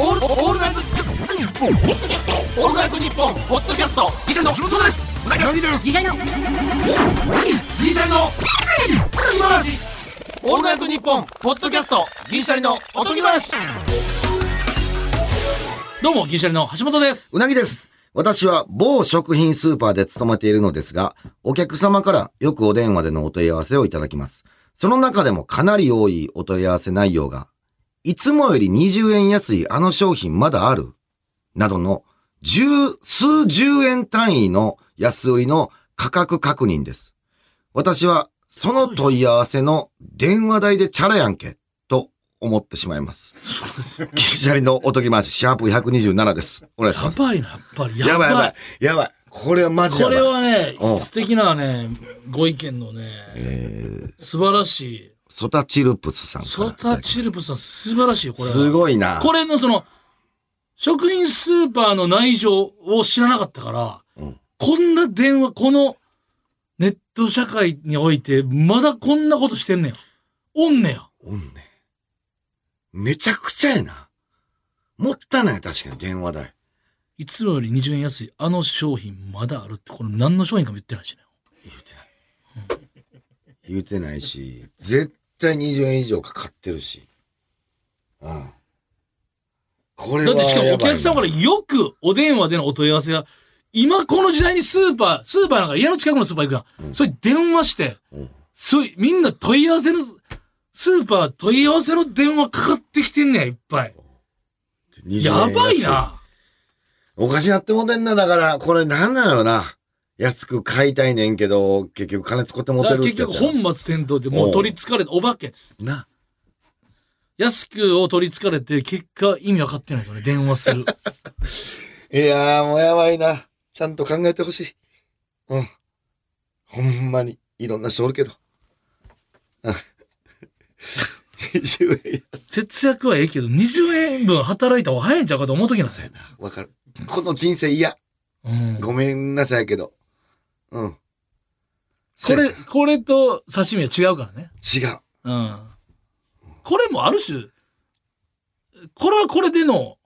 オールオールナイトニッポン。オールナイトニッポンポッドキャスト。ギシャリのそうです。うなぎの次回の。ギシャリの。今話オールナイトニッポンポッドキャスト。ギシャリの。おとぎ話。どうも、銀シャリの。橋本です。うなぎです。私は某食品スーパーで勤めているのですが、お客様からよくお電話でのお問い合わせをいただきます。その中でもかなり多いお問い合わせ内容が、いつもより20円安いあの商品まだある？などの十、数十円単位の安売りの価格確認です。私はその問い合わせの電話代でチャラやんけ、と思ってしまいます。ギシャリのおとぎまし、シャープ127です。お願いします。やばいな、やっぱり。やばいやばい。やばい。これはマジやこばい。れはねうん、素敵なね、ご意見のね、素晴らしい。ソタチルプスさんソタチルプさん、素晴らしいよ、これは。すごいな。これのその、食品スーパーの内情を知らなかったから、うんこんな電話、このネット社会において、まだこんなことしてんねや。おんねや。おんね。めちゃくちゃやな。もったいない、確かに電話代。いつもより20円安い、あの商品まだあるって、これ何の商品かも言ってないしね。言うてないし、絶対20円以上かかってるし。うん。これはだってしかもお客様からよくお電話でのお問い合わせが、今この時代にスーパー、スーパーなんか家の近くのスーパー行くやん。それ電話して、うんそういみんな問い合わせの、スーパー問い合わせの電話かかってきてんねや、いっぱい。20円やばい安な。おかしなってもてんな、だから、これなんなのな。安く買いたいねんけど、結局金使ってもだからてるって結局本末転倒でもう取り憑かれてお化けです。な。安くを取り憑かれて、結果意味わかってないとね、電話する。いやー、もうやばいな。ちゃんと考えてほしい。うん。ほんまに、いろんな人おるけど。うん20円節約はええけど、20円分働いた方が早いんちゃうかと思うときなんですよ。わかる。この人生嫌。うん。ごめんなさいけど。うん。これ、これと刺身は違うからね。違う。うん。これもある種、これはこれでの、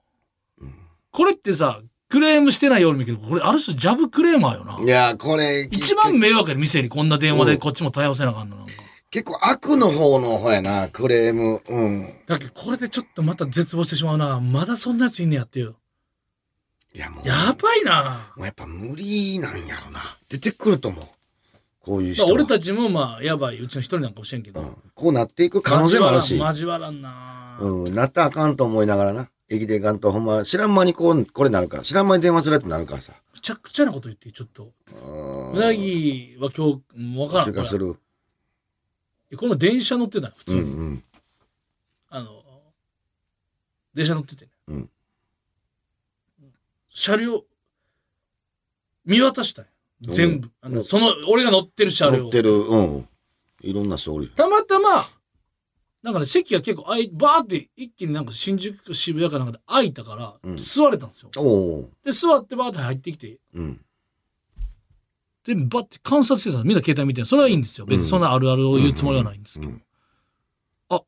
これってさ、クレームしてないように見えるけど、これある種ジャブクレーマーよな。いやー、これ、一番迷惑やで店にこんな電話うんでこっちも対応せなあかんのなんか。結構悪の方の方やな、クレーム。うん。だけどこれでちょっとまた絶望してしまうな。まだそんなやついんねやっていう。いや、もう。やばいな。もうやっぱ無理なんやろな。出てくると思う。こういう人は。俺たちもまあ、やばいうちの一人なんかもしれんけど。うん。こうなっていく可能性もあるし。交わらん交わらんな。うん、なったらあかんと思いながらな。駅でいかんと、ほんま、知らん間にこう、これなるから、知らん間に電話するやつになるからさ。むちゃくちゃなこと言ってちょっと。うなぎは今日、わからん。これ気がする。この電車乗ってたよ普通に。うんうん。あの、電車乗ってて、ねうん車両、見渡したよ。全部。あの、うんその、俺が乗ってる車両乗っ。てる、うん。いろんな人おるよ。たまたま、なんかね、席が結構あい、バーって一気になんか新宿か渋谷かなんかで空いたから、うん座れたんですよ。おお。で、座ってバーって入ってきて、うん。で、バッて観察してたのみんな携帯見てるそれはいいんですよ。別にそんなあるあるを言うつもりはないんですけど。うんあ、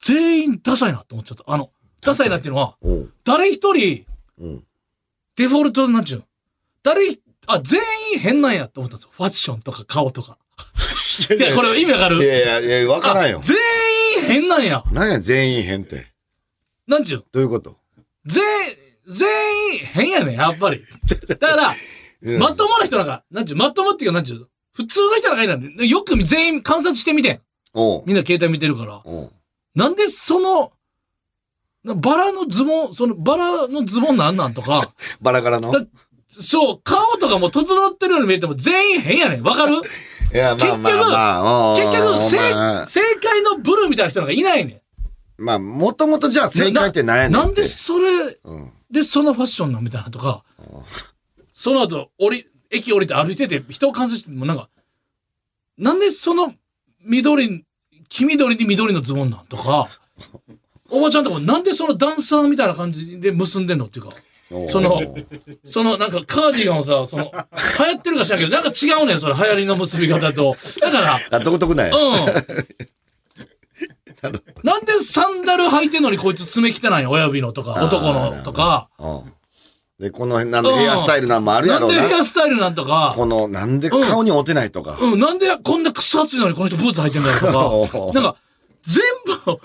全員ダサいなって思っちゃった。あの、ダサいなっていうのは。誰一人うん。デフォルトなんちゅうの誰ひ、あ、全員変なんやって思ったんですよ。ファッションとか顔とか。いや、これ意味わかる？いやいやいや、わからんよあ。全員変なんや。なんや、全員変って。なんちゅう？どういうこと？全、全員変やねん、やっぱり。だから、うんまともな人なんか、なんちゅう、まともっていうか、なんちゅう、普通の人なんかいないんで、よく全員観察してみてん。みんな携帯見てるから。なんでその、なバラのズボン、そのバラのズボンなんなんとか、バラバラの？だそう、顔とかも整ってるように見えても全員変やねん。わかる？いや、まあまあまあ。結局、おう正解のブルーみたいな人なんかいないねまあ、もともとじゃあ正解って何やん。ねん。なんでそれうん。でそのファッションなんみたいなとか、その後、降り、駅降りて歩いてて人を観察してもなんか、なんでその緑、黄緑に緑のズボンなんとか、おばちゃんとかもなんでそのダンサーみたいな感じで結んでんのっていうか、その、そのなんかカーディガンをさ、その、流行ってるか知らんけど、なんか違うねん、それ流行りの結び方と。だから、あ、独特なんや。うん。なんでサンダル履いてんのにこいつ爪汚い親指のとか、男のとか、うん。で、この辺、なんでヘアスタイルなんもあるやろうな。なんでヘアスタイルなんとか、この、なんで顔に合うてないとか。うん、なんでこんなクソ暑いのにこの人ブーツ履いてんだろうとか、なんか、全部、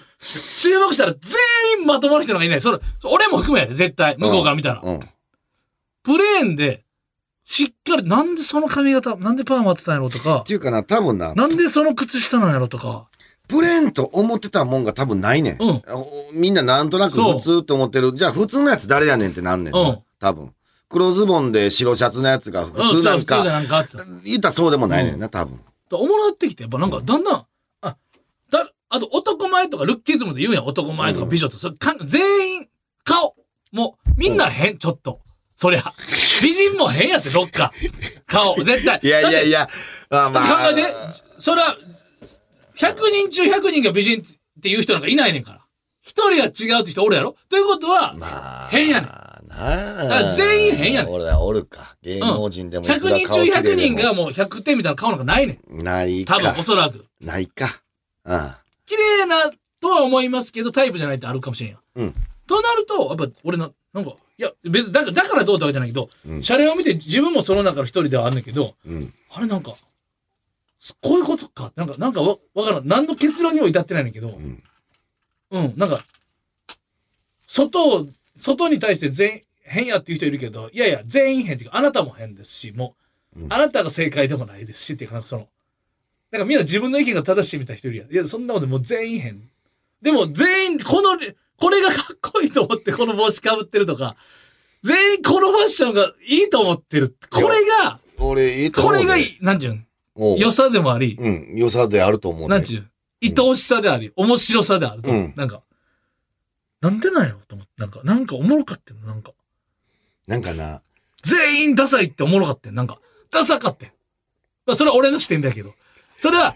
注目したら全員まともな人がいない。それ、俺も含めやで、絶対。向こうから見たら。うん。プレーンで、しっかり、なんでその髪型、なんでパーマ当てたんやろとかっ、ていうかな、多分な、なんでその靴下なんやろとか、プレーンと思ってたもんが多分ないねん。うんおみんななんとなく普通と思ってる。じゃあ普通のやつ誰やねんってなんねんな。うん多分。黒ズボンで白シャツのやつが普うん、通なん普通じゃか、なんかって。言ったらそうでもないねんな、多分。おもろなってきて、やっぱなんかだんだん、あ、と男前とかルッキズムで言うやん、男前とか美女と、それかん全員、顔、もう、みんな変、ちょっと。そりゃ。美人も変やって、どっか。顔、絶対。いやいやいや。や、まあまあ。考えて、それは、100人中100人が美人っていう人なんかいないねんから。一人が違うって人おるやろということは、まあ。変やねんなから全員変やねん俺はおるか。芸能人でもいく100ら人中100顔綺麗でも人がもう100点みたいな顔なんかないねん。ない多分、かお。そらく。ないか。うん。綺麗なとは思いますけど、タイプじゃないってあるかもしれんやん。うんとなると、やっぱ俺な、なんか、いや、別に、だから、だからどうってわけじゃないけど、うんシャレを見て自分もその中の一人ではあんねんけど、うん。あれなんか、こういうことか。なんか、なんかわ、わからん。何の結論にも至ってないねんけど、んうん、なんか、外を、外に対して全員変やっていう人いるけど、いやいや、全員変っていうか、あなたも変ですし、もう、うんあなたが正解でもないですし、っていうか、なんかその、なんかみんな自分の意見が正しいみたいな人いるやん。いや、そんなこともう全員変。でも全員、この、これがかっこいいと思ってこの帽子かぶってるとか、全員このファッションがいいと思ってる。これが、俺、いいと思う、ね。これがいい、なんていうんおう良さでもあり、うん。良さであると思う、ね。なんていう？愛おしさであり、面白さであると、うんなんか、なんでなんやろと思って、なんか、なんかおもろかってんの、なんか。なんかな、全員ダサいっておもろかってん、なんか、ダサかってん。まあ、それは俺の視点だけど、それは、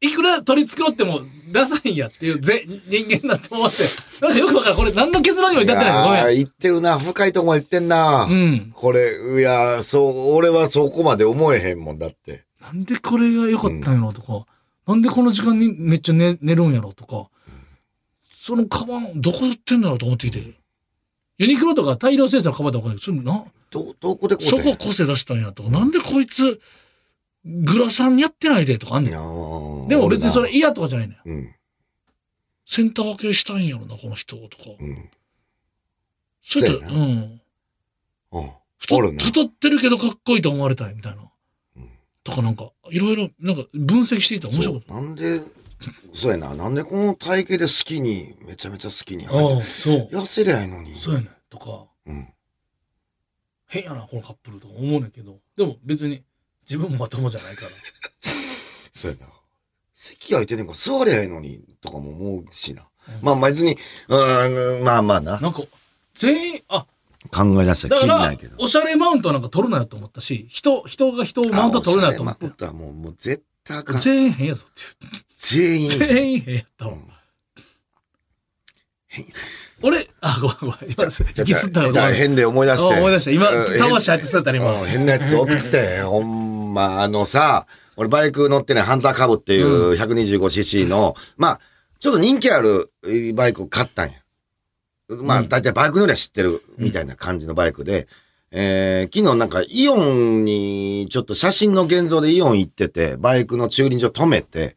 いくら取り繕っても、ダサいんやっていうぜ人間だと思って、なんかよくわからん。これ何の結論にも至ってないの？ごめん。言ってるな。深いとこまで言ってんな。うん。これ、いやー、そう、俺はそこまで思えへんもんだって。なんでこれが良かったんやろとか、なんでこの時間にめっちゃ寝寝るんやろとか、そのカバンどこ売ってんだろうと思ってきて。ユニクロとか大量生産のカバンとかそれな、ど、どこでこうそこ個性出したんやとか、なんでこいつ、グラサンやってないでとかあんねん。んでも別にそれ。嫌とかじゃないのよ。うん。センター分けしたいんやろな、この人とか。うん。それと、そうん。うん。太ってるけどかっこいいと思われたいみたいな。うんとかなんか、いろいろ、なんか分析していたら面白かっそうなんで、そうやな。なんでこの体型で好きに、めちゃめちゃ好きにああ、そう。痩せりゃいいのに。そうやねん。とか、うん。変やな、このカップルとか思うねんけど、でも別に自分もまともじゃないから。そうやな。席空いてねんから座りゃいいのに、とかも思うしな。うんまあ別に、うーん、まあまあな。なんか、全員、あ、考え出したらきりないけど、。おしゃれマウントなんか取るなよと思ったし、人、人が人をマウント取るなよと思ってあおしゃれマウン。トはもう、もう絶対あかん。全員変やぞって全員。言う。全員変やったわ。うん俺、あ、ごめんごめん。今、じゃ息吸ったらごじゃあめん。変で思い出して。あ思い出した。今、うん魂入って吸ったら今。うん変なやつおって、ほんま、あのさ、俺バイク乗ってね、ハンターカブっていう 125cc の、まあ、ちょっと人気あるえーバイクを買ったんや。まあ、うん大体バイク乗りは知ってるみたいな感じのバイクで、えー昨日なんかイオンに、ちょっと写真の現像でイオン行ってて、バイクの駐輪場止めて、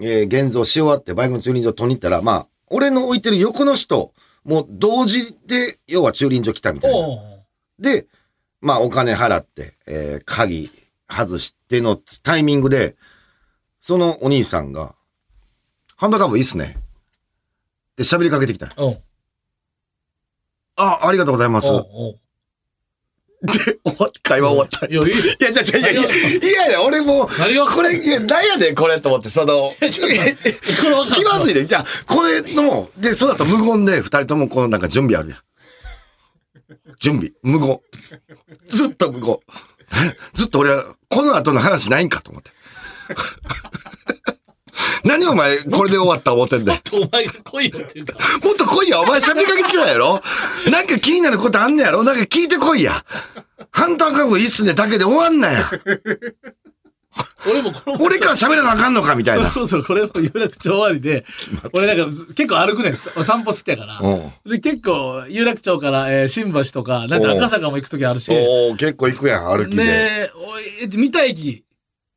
えー現像し終わってバイクの駐輪場取りに行ったら、まあ、俺の置いてる横の人、もう同時で、要は駐輪場来たみたいな。で、まあお金払って、えー鍵外してのタイミングで、そのお兄さんが、ハンダカブいいっすね。で、喋りかけてきた。おうあ、ありがとうございます。で、終わっ会話終わった。いいや、いい。や、じゃじゃいやいや、いやいや、俺もう、何がこれ、いや、なんやねん、これと思って、その、気まずいね。じゃあ、これの、で、そうだと無言で、二人ともこのなんか準備あるやん。準備、無言。ずっと無言。え ずっと俺は、この後の話ないんかと思って。何お前、これで終わった思ってんだよ。お前が来いよっていうか。もっと来いや。お前喋りかけてたやろ なんか気になることあんねやろなんか聞いてこいや。ハンターカブいいっすねだけで終わんなや。俺もこの俺から喋らなあかんのかみたいな。そうそう、これも有楽町終わりで、俺なんか結構歩くねん。お散歩好きやから。うんで結構、有楽町から、えー新橋とか、なんか赤坂も行くときあるし。おお結構行くやん、歩きで。で、おいえ三田駅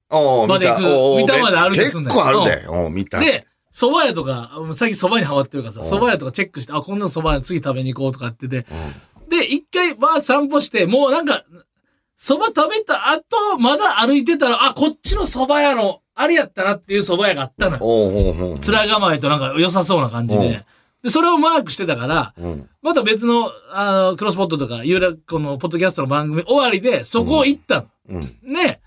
おおまで行くおー見たまで歩きすんねん結構あるで。おお見た。で、蕎麦屋とか、最近蕎麦にハマってるからさ、うん蕎麦屋とかチェックして、あ、こんな蕎麦屋次食べに行こうとかってて、で、一回バー散歩して、もうなんか、蕎麦食べた後、まだ歩いてたら、あ、こっちの蕎麦屋の、あれやったなっていう蕎麦屋があったのよ。面構えとなんか良さそうな感じうんで。で、それをマークしてたから、うん。また別の、あの、クロスポットとか、有楽、この、ポッドキャストの番組終わりで、そこを行ったの。うん。ね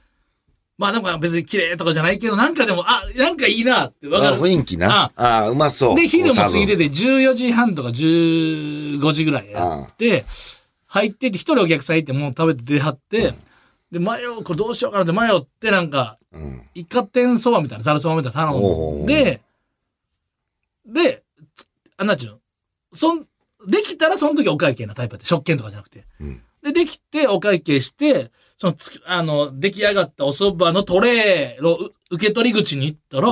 まあなんか別に綺麗とかじゃないけど、なんかでも、あ、なんかいいなってわかある。雰囲気な。ああ、うまそう。で、昼も過ぎてて。て、14時半とか15時ぐらいやって、入ってて、一人お客さんいて、もう食べて出はって、で、迷う、これどうしようかなって迷って、なんか、うん。一家店そばみたいな、ざるそばみたいなの頼んで、で、あんなっちゅうのそん、できたらその時お会計なタイプやって、食券とかじゃなくて。うんで、できてお会計して、そのつ、あの、出来上がったお蕎麦のトレーのう受け取り口に行ったら、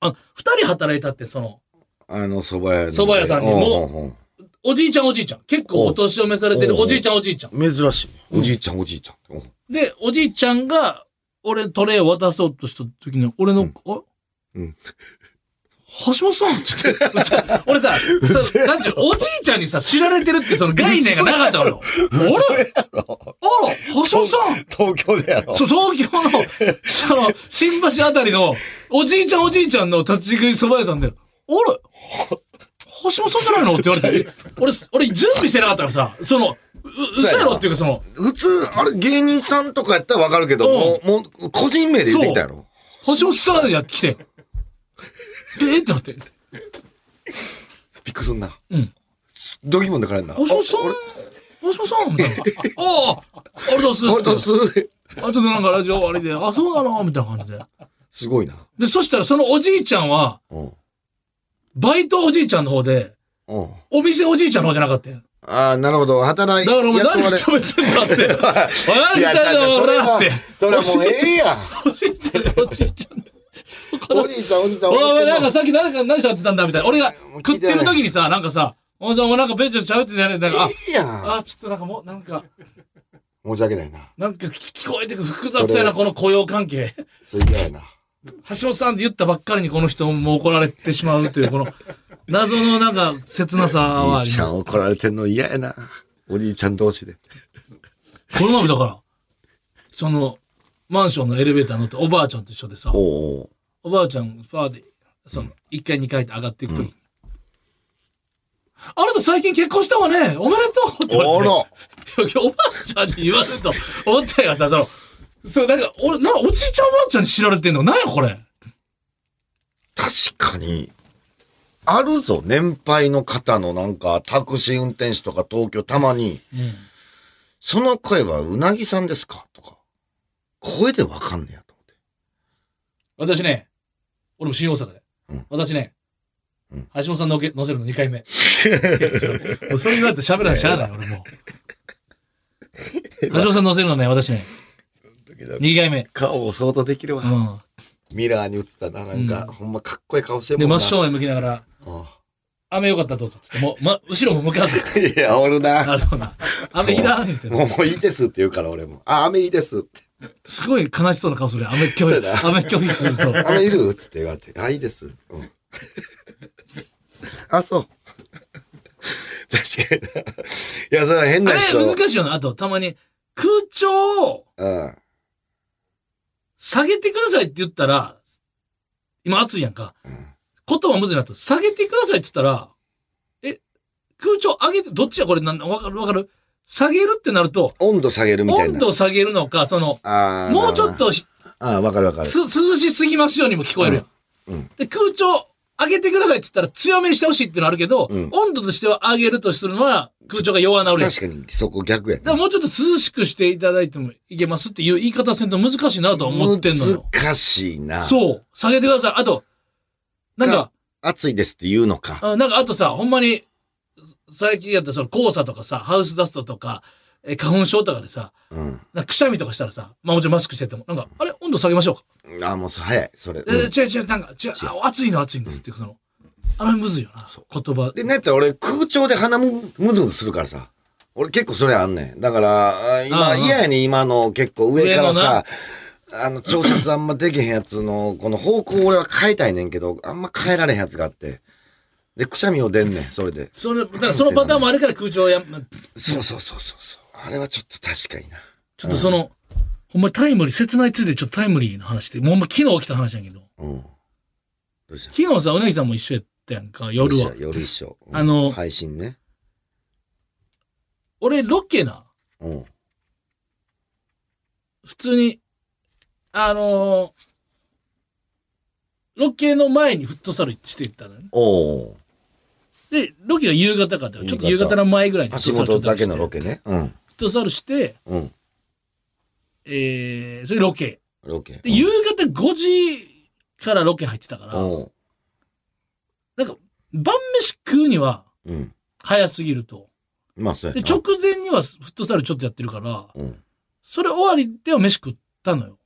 あ二人働いたって、その、あの、蕎麦屋に。蕎麦屋さんにもおじいちゃんおじいちゃん。結構お年を召されてるおじいちゃんおじいちゃん。珍しい。おじいちゃん、おじいちゃん。で、おじいちゃんが、俺トレーを渡そうとした時に、俺の、あうん橋本さんって俺さ、さなんちゅう、おじいちゃんにさ、知られてるってその概念がなかったのよ。あれあら、橋本さん東京でやろ。そう、東京の、その、新橋あたりの、おじいちゃんおじいちゃんの立ち食い蕎麦屋さんで、あれ橋本さんじゃないの？って言われて、俺、俺準備してなかったからさ、その、う、嘘やろっていうかその、普通、あれ、芸人さんとかやったらわかるけど、うんもう、もう、個人名で言ってきたやろ。橋本さんやってきて、ええってなって、びっくりすんな。うん。ドギモンでからんな。橋本さん？あ俺橋本さんみたいな。ああ、ありがとうございあれます。すあ、ちょっとなんかラジオ終わりで、あ、そうなの？みたいな感じで。すごいな。で、そしたらそのおじいちゃんは、うん。バイトおじいちゃんの方で、うん。お店おじいちゃんの方じゃなかったよ。ああ、なるほど。働いだからお前何喋ってんだって。お前いや何言ってんだよ、俺って。それはもうええやん。おじいちゃん、おじいちゃん。おじいちゃん、おじいちゃん。お前なんかか、さっき誰か何喋ってたんだみたいな。俺が食ってる時にさ、なんかさ、おじゃん、お前なんかベンチで喋ってたよね。なんか、いいやん。あ、あ、ちょっとなんかもう、なんか、申し訳ないな。なんか聞聞こえてくる複雑やな、この雇用関係。それ嫌やな。橋本さんって言ったばっかりにこの人も怒られてしまうという、この、謎のなんか切なさはあおじいちゃります。ん怒られてんの嫌やな。おじいちゃん同士で。この前だから、その、マンションのエレベーター乗っておばあちゃんと一緒でさ、おばあちゃん、ファーで、その、1階2階って上がっていくときに、あなた最近結婚したわねおめでとうって言われて。おばあちゃんに言われると思ったよさ、その、そう、なんか、俺、な、おじいちゃんおばあちゃんに知られてんのなんやこれ。確かに、あるぞ、年配の方のなんか、タクシー運転手とか東京たまに、うん。その声はうなぎさんですか？とか、声でわかんねやと思って。私ね、俺も新大阪で。うん私ね、うん橋本さんのけ乗せるの2回目。いやそうもうそれ言われて喋らなしゃあない、俺もう。橋本さん乗せるのね、私ね、2回目。顔を想像できるわ。うん。ミラーに映ったな、なんか、うんほんまかっこいい顔してるで、もんな。真正面向きながら、うん雨よかったらどうぞ。つって、もう、ま、後ろも向かず。いや、おるな。なるほどな。雨いらん言ってもうもういいですって言うから、俺も。あ、飴いいですって。すごい悲しそうな顔するよ。雨拒否。雨拒否すると。飴いるっつって言われて。あ、いいです。うん。あ、そう。確かにな。いや、それは変あれな人。難しいよな。あと、たまに、空調をうん。下げてくださいって言ったら、今暑いやんか。うん言葉むずいなと。下げてくださいって言ったら、え、空調上げて、どっちやこれなんわかるわかる？下げるってなると、温度下げるみたいな。温度下げるのか、その、もうちょっ。としああ、わかるわかる。す涼しすぎますようにも聞こえるやん。うんうんで、空調上げてくださいって言ったら強めにしてほしいっていうのはあるけど、うん温度としては上げるとするのは空調が弱なるやん。確かに、そこ逆やだからな。もうちょっと涼しくしていただいてもいけますっていう言い方せんと難しいなとは思ってんのよ。難しいな。う。そう。下げてください。あと、なんか、暑いですって言うのか。あなんかあとさ、ほんまに、最近やったらその黄砂とかさ、ハウスダストとか、えー花粉症とかでさ、うん。なんかくしゃみとかしたらさ、まあもちろんマスクしてても、なんか、あれ？温度下げましょうか？あ、もうそ早い、それ。えうんー違う違う、なんか、違う、あ暑いの暑いんですっていう、その、あのむずいよな、言葉。で、なんやったら俺空調で鼻むむずむずするからさ。俺結構それあんねん。だから、あ今ああ嫌やねん今の結構上からさ、あの、調節あんまできへんやつの、この方向俺は変えたいねんけど、あんま変えられへんやつがあって。で、くしゃみを出んねん、それで。それ、だからそのパターンもあるから空調や、そうそうそうそうそう。あれはちょっと確かにな。ちょっとその、ほんまタイムリー、切ないついでちょっとタイムリーな話で、もうほんま昨日起きた話やけど、うん。どうした？昨日さ、うなぎさんも一緒やったやんか、夜は。夜一緒。うんあの配信ね。俺、ロケな、うん。普通に、あのーロケの前にフットサルしていったのね。おおで、ロケが夕方かちょっと夕夕方方の前ぐらいにー。足元だけのロケね。うん。フットサルして、うん。えー、それロケ。ロケ。で、夕方5時からロケ入ってたから、おうなんか、晩飯食うにはうん。早すぎると。まあ、そうで、やな。直前にはフットサルちょっとやってるから、うん。それ終わりでは飯食ったのよ。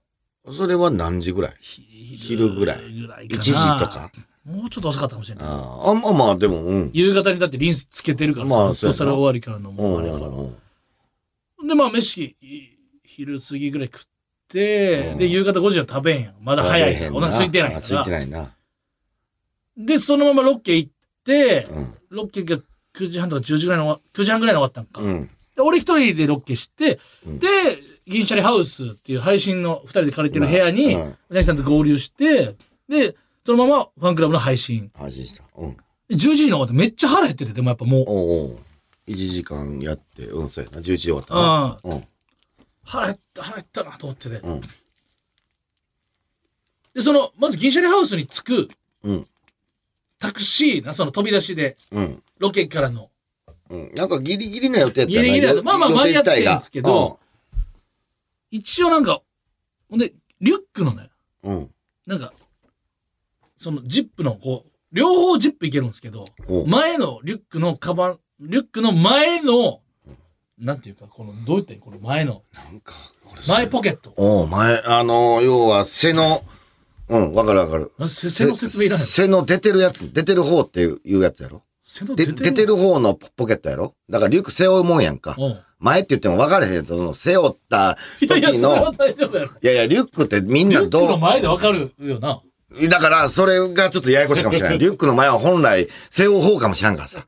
それは何時ぐらい？ひ昼ぐらいぐらい ?1 かな時とか？もうちょっと遅かったかもしれない。ああ、あまあまあ、でも、うん。夕方にだってリンスつけてるからさ、まあフットサル終わりからのうもうあれやから。んうんうん。で、まあ飯、い昼過ぎぐらい食って、うんで、夕方5時は食べんやん。まだ早いから。お腹空いてないあ空いてから。ないな。で、そのままロケ行って、うん。ロケが9時半とか10時ぐらいの終わ、9時半ぐらいに終わったんか。うん。で俺一人でロケして、うんで、銀シャリハウスっていう配信の二人で借りてる部屋に、ううんなぎさんと合流して、で、そのままファンクラブの配信。安心した。うん。で11時に終わってめっちゃ腹減ってて、でもやっぱもう、おうおう。1時間やって、うん、そうやな。11時終わったな。うん。腹減った、腹減ったなと思ってて。うん。で、その、まず銀シャリハウスに着くうん。タクシーな、その飛び出しで、うん。ロケからの。うん。なんかギリギリな予定やったなギリギリまあまあ間に合ってんすけど、一応なんか、ほんで、リュックのね、うん。うん。なんか、そのジップのこう、両方ジップいけるんですけど、おう前のリュックのカバン、リュックの前の、なんていうか、この、どういったこの前の、なんか、前ポケット。おう前、あの、要は背の、うん、わかるわかる。背の説明いらない。背の出てるやつ、出てる方っていうやつやろ？で背の出てる？出てる方のポケットやろ？だからリュック背負うもんやんか。おう前って言っても分からへんけど、背負ったいやいや、時それはの、大丈夫やろ。いやいや、リュックってみんリュックなどの前でわかるよな。う、だからそれがちょっとややこしいかもしれない。リュックの前は本来背負う方かもしれんからさ。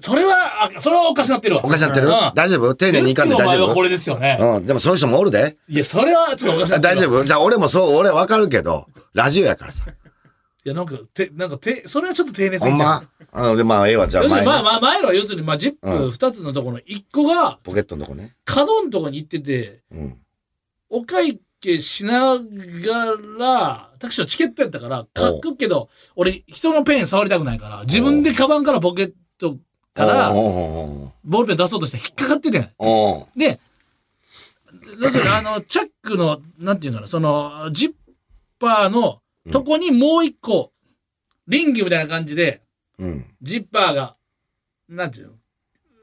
それは、あそれはおかしなってるわ。おかしなってる？うん大丈夫？丁寧にいかんで大丈夫？前はこれですよね。うん、でもそういう人もおるで。いや、それはちょっとおかしなってるわ。大丈夫？じゃあ俺もそう、俺分かるけど、ラジオやからさ。いや、なんか、て、なんか、て、それはちょっと丁寧すほんぎちゃうま？うん、で、まあ、ええわ。じゃあ前に要するに、まあまあ、前のは要するに、まあ、ジッうんプ二つのところの一個が、ポケットのとこね。角のとこに行ってて、うん。お会計しながら、タクシーのチケットやったから、書くけど、俺、人のペン触りたくないから、自分でカバンからポケットから、ボールペン出そうとして引っかかっててん。で、要するに、あの、チャックの、なんていうのかな、その、ジッパーのとこにもう一個、リングみたいな感じで、うん。ジッパーが、なんていうの？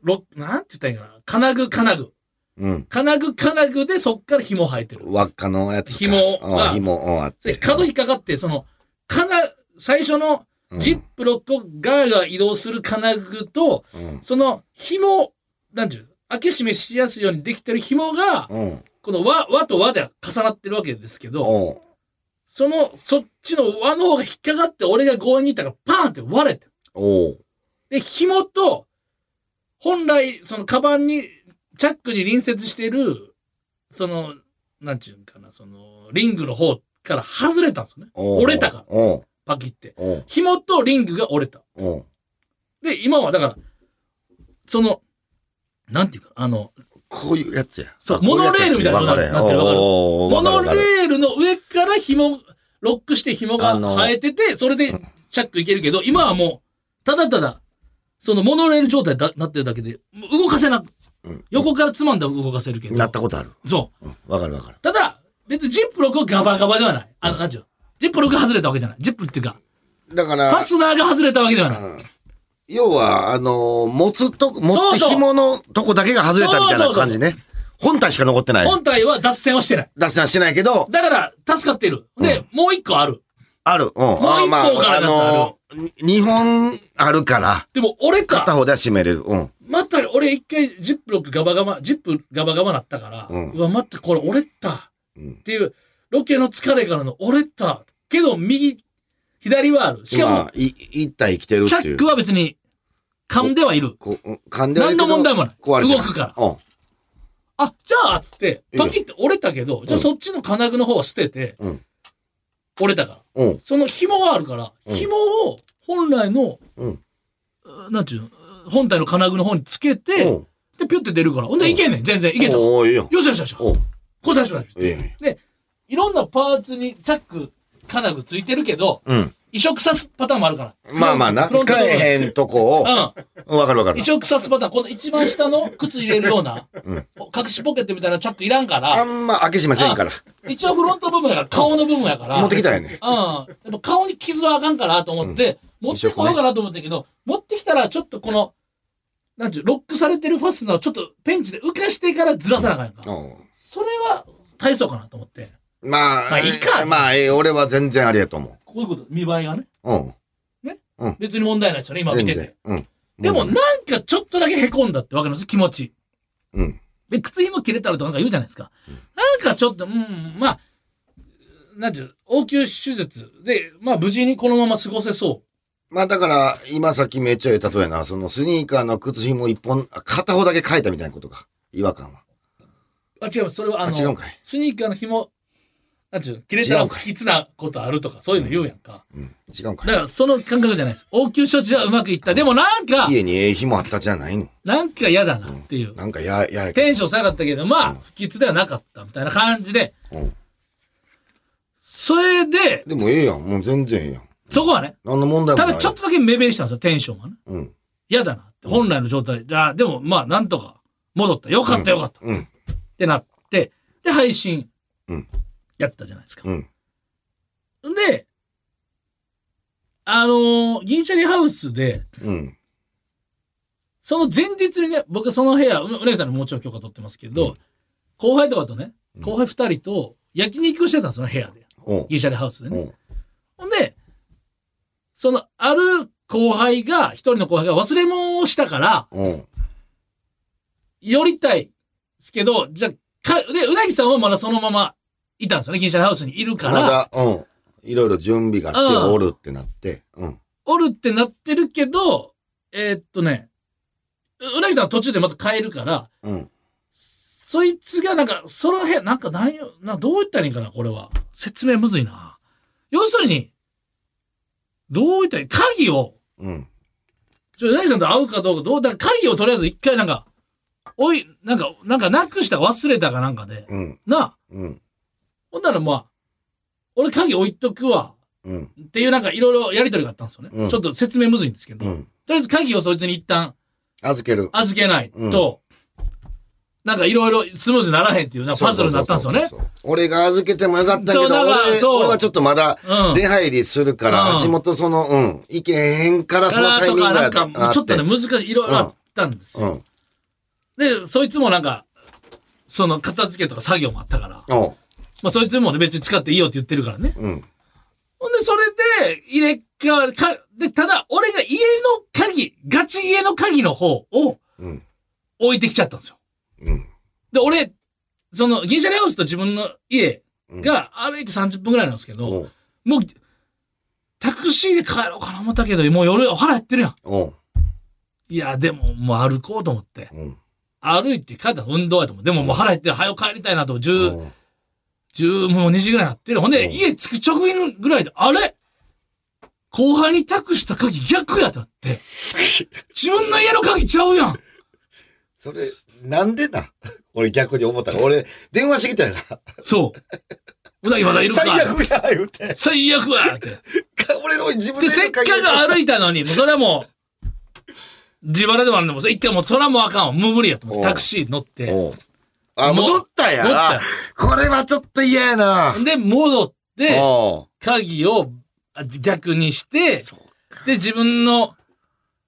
ロなんて言ったらいいかな？金具金具。うん。金具金具でそっから紐生えてる。輪っかのやつか。紐がうん紐、うん、あって。で、角引っかかって、その、金、最初のうんジップロック側が移動する金具と、うん。その紐、なんていうの開け閉めしやすいようにできてる紐が、うん。この輪、輪と輪で重なってるわけですけど、その、そっちの輪の方が引っかかって、俺が強引に行ったから、パーンって割れて。で、紐と、本来、その、カバンに、チャックに隣接している、その、なんちゅうんかな、その、リングの方から外れたんですよね。折れたから、パキって。紐とリングが折れた。で、今はだから、その、なんていうか、あの、こういうやつや。そうモノレールみたいなわかるなってるモノレールの上から紐、ロックして紐が生えてて、それでチャックいけるけど、今はもう、ただただ、そのモノレール状態になってるだけで、動かせなく、うん横からつまんだら動かせるけど。なったことある。そう。うんわかるわかる。ただ、別にジップロックはガバガバではない。あの、なんちゅうの？ジップロックが外れたわけじゃない。ジップっていうか、だから、ファスナーが外れたわけではない。うん要は、あのー持つとこ、持って紐のとこだけが外れたみたいな感じね。本体しか残ってない。本体は脱線はしてない。脱線はしてないけど、だから、助かってる。で、もう一個ある。ある。うん。う一方あからのやつあるのー、2本あるから、でも、俺か。片方では締めれる。うん。また、俺一回、ジップロックガバガバ、ジップガバガバなったから、ううんわ、待って、これ折れた。うんっていう、ロケの疲れからの折れた。けど、右、左はある。しかも、まあ、い、一体生きてるっていうチャック。は別に、噛んではいる。こ噛んではいるけど何の問題もない壊れて動くからうん。あ、じゃあ、つって、いいよパキって折れたけど、じゃあそっちの金具の方は捨てて、うん折れたから。うん。その紐があるから、うん紐を本来の、うん。なんていうの、本体の金具の方につけて、うんで、ピュって出るから。ほんで、いけんねん、全然。いけた。よおーいいよ。しよしよし。おうこう出しましいいよいいよで、いろんなパーツにチャック、金具ついてるけど、うん。移植さすパターンもあるから。まあまあな、フロント使えへんとこを、うん。わかるわかる移。植さすパターン、この一番下の靴入れるような、隠しポケットみたいなチャックいらんかあら、んま開け閉めせんから。一応フロント部分やから、顔の部分やから。持ってきたよね。うん。やっぱ顔に傷はあかんかなと思って、持ってこようかなと思ったけど、持ってきたらちょっとこの、なんていう、ロックされてるファスナーをちょっとペンチで浮かしてからずらさなあかんやんか。うんそれは体操かなと思って。まあ、まあいいかまあ、ええ俺は全然ありやと思こういうこと、見栄えがね。う。うん。別に問題ないですよね、今見てて。うん。でもうんなんかちょっとだけ凹んだってわかります気持ち。うん。で、靴紐切れたらとかなんか言うじゃないですか。なんかちょっと、うん、まあ、なんていう、応急手術で、まあ無事にこのまま過ごせそまあだから、今さっきめっちゃええ例えな、そのスニーカーの靴紐一本、あ片方だけ変えたみたいなことか。違和感は。う。あ、違います。それはああ、の、違うんかい。スニーカーの紐、なんていうの、切れたら不吉なことあるとか、そういうの言うやんか。うん。違うんかだから、その感覚じゃないです。応急処置はうまくいった。でもなんかい。、家にええ紐あったじゃないの。なんか嫌だなっていう。なんかや、ややけテンション下がったけど、まあ、不吉ではなかったみたいな感じで、うん。それで、でもええやん。もう全然ええやん。そこはね、何の問題もない。ただちょっとだけ目減りしたんですよ、テンションがね。うん。嫌だなって、本来の状態。じゃあ、でも、まあ、なんとか戻った。よかったよかった。っうん。てなって、で、配信うん。やったじゃないですか。うん。で、あのー銀シャリハウスで、うん。その前日にね、僕その部屋、ううなぎさんにももちろん許可取ってますけど、後輩とかとね、後輩二人と焼肉をしてたんですよ、部屋で。おう。銀シャリハウスでね。おう。ほんで、その、ある後輩が、一人の後輩が忘れ物をしたから、おう。寄りたいですけど、じゃあか、で、うなぎさんはまだそのままいたんですよね、銀シャリハウスにいるから、まだ、うん。いろいろ準備があって、うんおるってなって。うん。おるってなってるけど、えーっとね、ううなぎさんは途中でまた帰るから、うん。そいつがなんか、その辺、なんか何よ、などう言ったらいいんかな、これは。説明むずいな。要するに、どう言ったらいい鍵を、うん。ちょ、うなぎさんと会うかどうか、どう、だから鍵をとりあえず一回なんか、おい、なんか、なんかなくしたか忘れたかなんかで、うん。なあ、うん。ほんならまあ、俺鍵置いとくわ、うん。っていうなんかいろいろやりとりがあったんですよね。うんちょっと説明むずいんですけど、うん。とりあえず鍵をそいつに一旦預ける。預けないと、なんかいろいろスムーズにならへんっていうなんかパズルになったんですよねそう。そうそうそう。俺が預けてもよかったけど、そうだから俺そう俺はちょっとまだうん出入りするから、うん足元その、うん、行けへんから、そのタイとか、ミングがなんか、もうちょっとね、ね、難しい、いろいろあったんですよ。うん。で、そいつもなんか、その片付けとか作業もあったから、おう。まあそいつもね別に使っていいよって言ってるからね。うん。ほんで、それで、入れ替わる、か、で、ただ、俺が家の鍵、ガチ家の鍵の方をうん。置いてきちゃったんですよ。うん。で、俺、その、銀シャリハウスと自分の家が歩いて30分ぐらいなんですけど、おう。もう、タクシーで帰ろうかな思ったけど、もう夜腹減ってるやん。おう。いや、でも、もう歩こうと思って。うん。歩いて帰ったら運動やと思う。でももう腹減って、早く帰りたいなと、10、おう10、もう2時ぐらいになってる。ほんで、うん家着く直前ぐらいで、あれ？後輩に託した鍵逆やったって。自分の家の鍵ちゃうやん。それ、なんでな？俺逆に思ったから、俺、電話してきたよな。そう。うなぎまだいるか？最悪や、言うて。最悪やって。俺の自分で、でせっかく歩いたのに、もうそれはもう、自腹でもあるんでも、一回もうそれはもうあかんわ。無理やと思って。タクシー乗って。あ、戻ったや乗ったあこれはちょっと嫌やな。で、戻って、鍵をあ逆にして、で、自分の、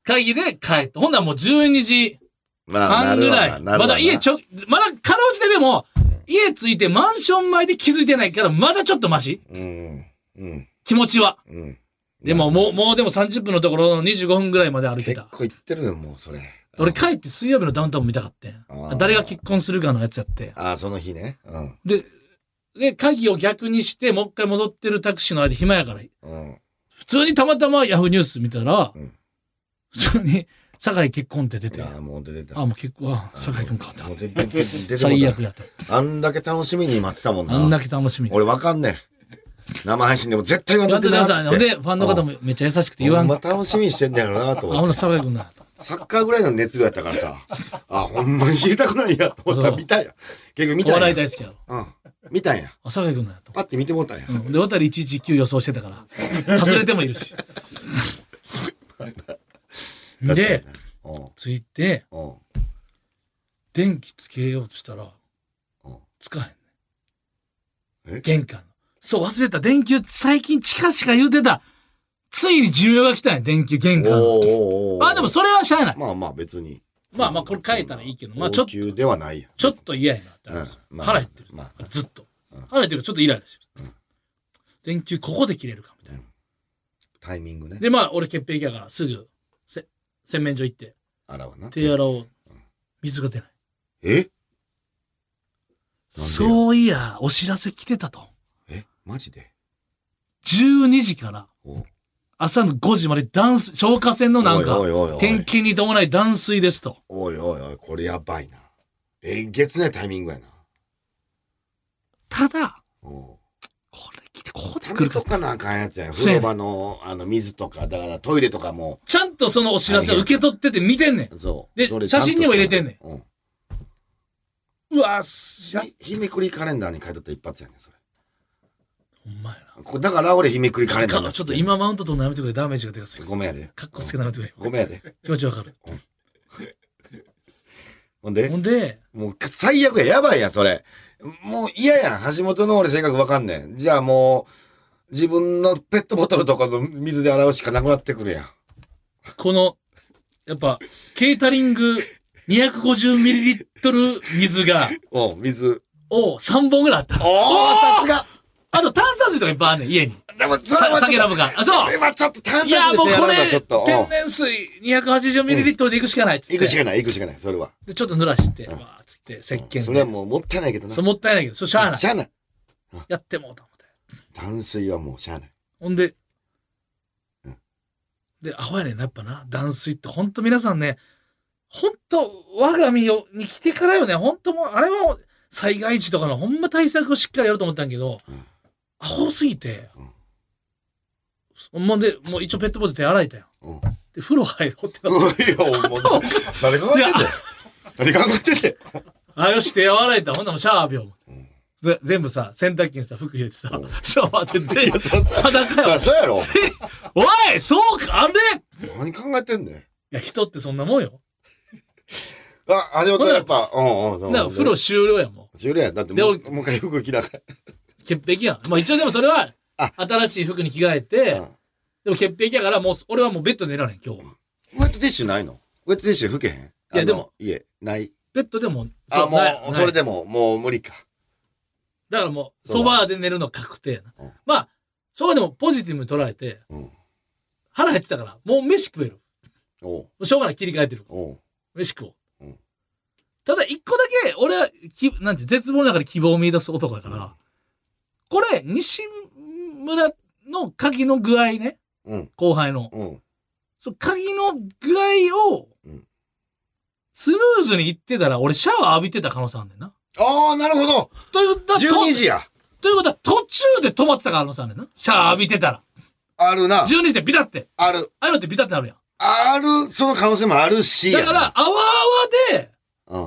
会議で帰って。ほんならもう12時ま半ぐらい。まだ家ちょ、ょ、まだかろうじてでも、家着いてマンション前で気づいてないから、まだちょっとマシうん。うん。気持ちは。うん。でももう、もうでも30分のところの25分ぐらいまで歩いてた。結構行ってるよ、もうそれ。俺帰って水曜日のダウンタウンも見たかってんあー誰が結婚するかのやつやって。ああ、その日ね。うん。で、で、鍵を逆にして、もう一回戻ってるタクシーの間暇やから、うん。普通にたまたまヤフーニュース見たら、うん普通に、酒井結婚って出て、あ、いや、もう出てた。もう結婚、あ、酒井君かってもう出て出て出て最悪やった。あんだけ楽しみに待ってたもんな。あんだけ楽しみに。俺わかんねえ。生配信でも絶対言わんとってなやってください。ほんっつって。で、ファンの方もめっちゃ優しくて言わん。あ、ほんま楽しみにしてんだよなとほん思って。な酒井君な。サッカーぐらいの熱量やったからさ。あ、ほんまに知りたくないやと思ったら見たんや。結局見おたんや。笑い大好きやろ。うん。見たんや。あ、酒井君なと。パッて見てもうたんや。うん。で、渡り119予想してたから。外れてもいるし。で、うん。着いて、うん。電気つけようとしたらうん、つかへんねえ？玄関の。そう、忘れた。電球、最近地下しか言うてた。ついに寿命が来たんや、電球、玄関の。おーおーおーあ、でもそれはしゃあない。まあまあ別に。まあまあ、これ変えたらいいけど、まあちょっと、ではないやん。ちょっと嫌やなってうんまあ腹減ってる。まあずっと。腹減ってるからちょっとイライラしてる。電球ここで切れるかみたいな。タイミングね。で、まあ、俺潔癖やから、すぐ、せ、洗面所行って、洗わな。手洗おう。水が出ない。え？そういや、お知らせ来てたと。え？マジで？12時から朝の5時まで断水、消火栓のなんかおいおいおいおい、点検に伴い断水ですと。おいおいおい、これやばいな。えげつないタイミングやな。ただ、これ来て、ここでた来るか。めとかなあかんやつやん。風呂場の、あの、水とか、だからトイレとかも、ちゃんとそのお知らせを受け取ってて見てんねん。そう。で写真にも入れてんねんうん。うわしゃ、ひ日めくりカレンダーに書いとった一発やねん、そまやな。こだから俺日めくりカレンダーにちょっと今マウント取るのやめてくれ。ダメージがでかすぎる。ごめんやで。かっこつけなやめてくれ。ごめんやで。気持ちわかる。ほんで？ほんで、もう最悪や。やばいやん、それ。もう嫌やん。橋本の俺性格わかんねん。じゃあもう、自分のペットボトルとかの水で洗うしかなくなってくるやん。この、やっぱ、ケータリング 250ml 水が、おう水。を3本ぐらいあった。おおさすがあと炭酸水とかいっぱいあんねん、家に。でも、それさはちょっと酒ラブが。あ、そうそれはちょっと炭いや、酸水で手洗うもうこれ。天然水 280ml で行くしかないっつって。行くしかない、行くしかない、それは。で、ちょっと濡らして、うんわーっつって、石鹸で。それはもうもったいないけどな。それもったいないけど、それしゃあないし。ゃあない。やってもうた思って。淡水はもうしゃあない。ほんでうん、で、アホやねんな、やっぱな。断水って、ほんと皆さんね、ほんと、我が身をに来てからよね、ほんともう、あれは災害時とかのほんま対策をしっかりやろうと思ったんやけど、うんアホすぎて、もうで、もう一応ペットボトル手洗えたよ。うん。で、風呂入ろうってなうって。ん いや、もう、誰考えてんねん。誰考えてんねん。あ、よし、手洗えた。ほんならシャワー浴びよう。んで全部さ、洗濯機にさ、服入れてさうん、シャワーで、で、そうそう裸よ。そそうやろ。おいそうか、あれい何考えてんねん。や、人ってそんなもんよ。あ、橋本やっぱ、うんうん。だから風呂終了やもん。終了や。だってもでう、もう一回服着なが潔癖やん。まあ一応でもそれはあ、新しい服に着替えてでも潔癖やから、もう、俺はもうベッドで寝られん、今日は。ウェットティッシュないの？ウェットティッシュ拭けへん？いやでも。家、ない？ベッドでも、あ、も、そうそれでも、もう無理か。だからもう、ソファーで寝るの確定やなうん。まあ、そこでもポジティブに捉えて、うん。腹減ってたから、もう飯食える。おうしょうがない、切り替えてる。飯食おう。うんただ、一個だけ、俺は、きなんて、絶望の中で希望を見出す男やから、これ、西村の鍵の具合ね、うん。後輩の。うん。そう、鍵の具合をうん、スムーズにいってたら、俺シャワー浴びてた可能性あんねんな。ああ、なるほど。ということは、12時や。とということは、途中で止まってた可能性あんねんな。シャワー浴びてたら。あるな。12時でビタって。ある。ああいうのってビタってなるやん。ある、その可能性もあるし。だから、、あわあわで、うん。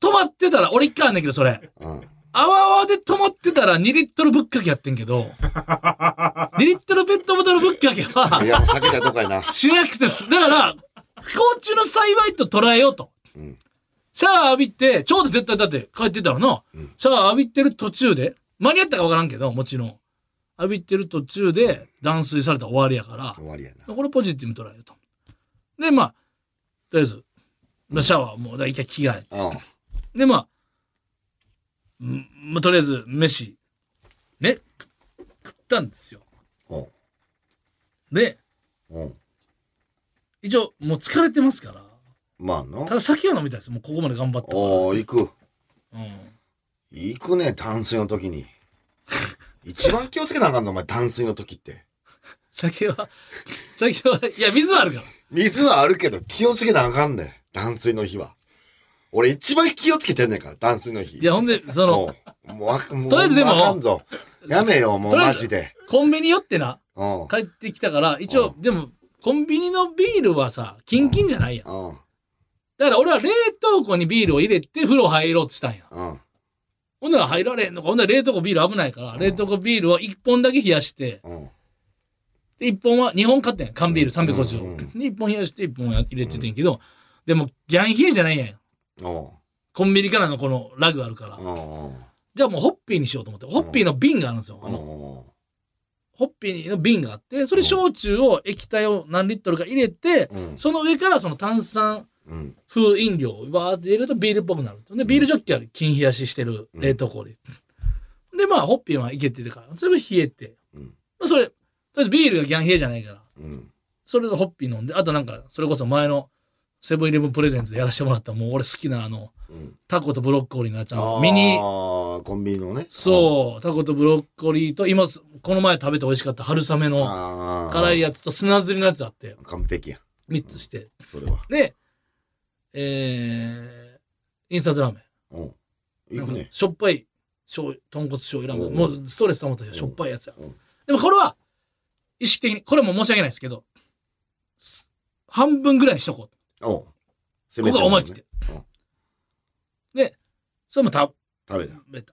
止まってたら、俺一回あんねんけど、それ。うん。あわあわで止まってたら2リットルぶっかけやってんけど、2リットルペットボトルぶっかけいは、や、もう避けたとこやな。しなくてす。だから、不幸中の幸いと捉えようと。うん。シャワー浴びて、ちょうど絶対だって帰ってたらな、うんシャワー浴びてる途中で、間に合ったかわからんけど、もちろん。浴びてる途中で断水されたら終わりやから、終わりやな。これポジティブに捉えようと。で、まあ、とりあえず、まあシャワーもう、だから一回着替えて。うん。で、まあ、んまあ、とりあえず、飯、ね、食食ったんですよ。うん。で、うん。一応、もう疲れてますから、まあなた。だ酒は飲みたいです。もうここまで頑張ったから。おお行く。うん。行くね、淡水の時に。一番気をつけなあかんの、お前、淡水の時って。酒は、酒は、いや、水はあるから。水はあるけど、気をつけなあかんねん。淡水の日は。俺一番気をつけてんねんから、淡水の日。いや、ほんで、その、もう、もうもう、とりあえずでもあかんぞ。やめよ、もうマジで。コンビニ寄ってな、うん。帰ってきたから、一応、うでも、コンビニのビールはさ、キンキンじゃないやん。だうん。から俺は冷凍庫にビールを入れて風呂入ろうとしたんや。うん。ほんなら入られへんのか。ほんなら冷凍庫ビール危ないから、冷凍庫ビールを1本だけ冷やして、うん。で、1本は2本買ってん。缶ビール350。うんうんで、1本冷やして1本入れててんけど、でも、ギャン冷えじゃないやん。うん。コンビニからのこのラグあるから。うん。じゃあもうホッピーにしようと思って。ホッピーの瓶があるんですよ。あのうん。ホッピーの瓶があって、それ焼酎を液体を何リットルか入れて、うん。その上からその炭酸うん。風飲料をバーって入れるとビールっぽくなると。で、ビールジョッキは金冷やししてる冷凍庫で。で、まあ、ホッピーはいけてるから、それも冷えて。うんまあ、それ、とりあえずビールがギャン冷えじゃないから、うん。それでホッピー飲んで、あとなんか、それこそ前のセブンイレブンプレゼンツでやらせてもらった、もう俺好きなあの、うん。タコとブロッコリーのやつ、あのミニ、コンビニのね。そう、タコとブロッコリーと、今、この前食べて美味しかった春雨うん。の。辛いやつと砂ずりのやつあって、完璧や。3つして。それは。で、えー、インスタントラーメン。うん。行くね。しょっぱい醤油豚骨醤油ラーメンうんもうストレス溜まったらしょっぱいやつやうんでもこれは意識的にこれも申し訳ないですけどす半分ぐらいにしとこおう。う。ここは思い切って。うん。でそれも食食べた。べた。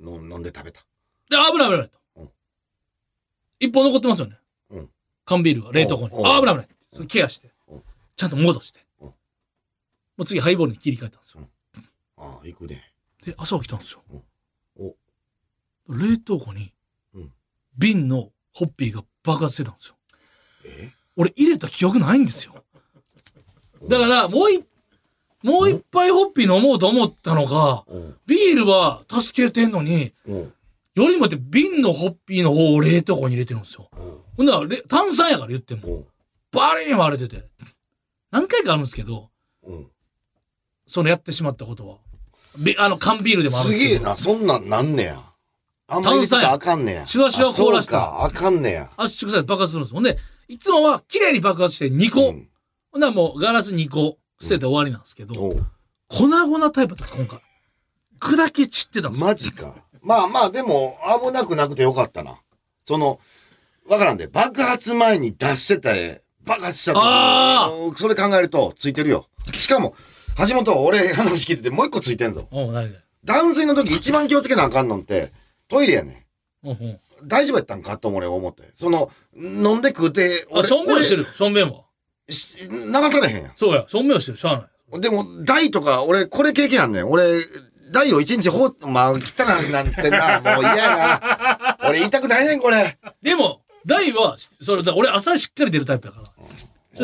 の飲んで食べた。であ危ない危ない。とうん。一本残ってますよね。うん。缶ビールが冷凍庫に。うんあ危ない危ない。それケアして。うん。ちゃんと戻して。うん。もう次ハイボールに切り替えたんです。よああ、行くね。で朝起きたんですよ。お。冷凍庫にうん。瓶のホッピーが爆発してたんですよ。え？俺入れた記憶ないんですよ。だから、もうい、もう一杯ホッピー飲もうと思ったのが、うん。ビールは助けてんのに、うん。よりもって瓶のホッピーの方を冷凍庫に入れてるんですよ。うん。ほんなられ、炭酸やから言っても、うん。バリン割れてて。何回かあるんですけど、うん。そのやってしまったことは。びあの、缶ビールでもあるんですけど。すげえな、そんなんなんねや。あんまり入れてたらあかんねや。シュワシュワ凍らしたあそうか、あかんねや。圧縮されて爆発するんです。ほんで、いつもは綺麗に爆発して2個。うんほんならもうガラス2個捨てて終わりなんですけど、おう粉々タイプです、今回。砕け散ってたんですよ。マジか。まあまあ、でも、危なくなくてよかったな。その、わからんで、爆発前に出してた絵、爆発しちゃった。それ考えると、ついてるよ。しかも、橋本、俺話聞いててもう一個ついてんぞ。おう、何で？断水の時一番気をつけなあかんのって、トイレやねうん。大丈夫やったんかと俺思って。その、飲んで食うて、あ、しょんべんをしてる。しょんべんは。流されへんやそうや、しょんべんをしてる。しゃあない。ん。でも、大とか、俺、これ経験あんねん。俺、大を一日ほう、まあ、汚い話なんてな、もう嫌やな。俺言いたくないねん、これ。でも、大は、それ、だ俺朝しっかり出るタイプやから。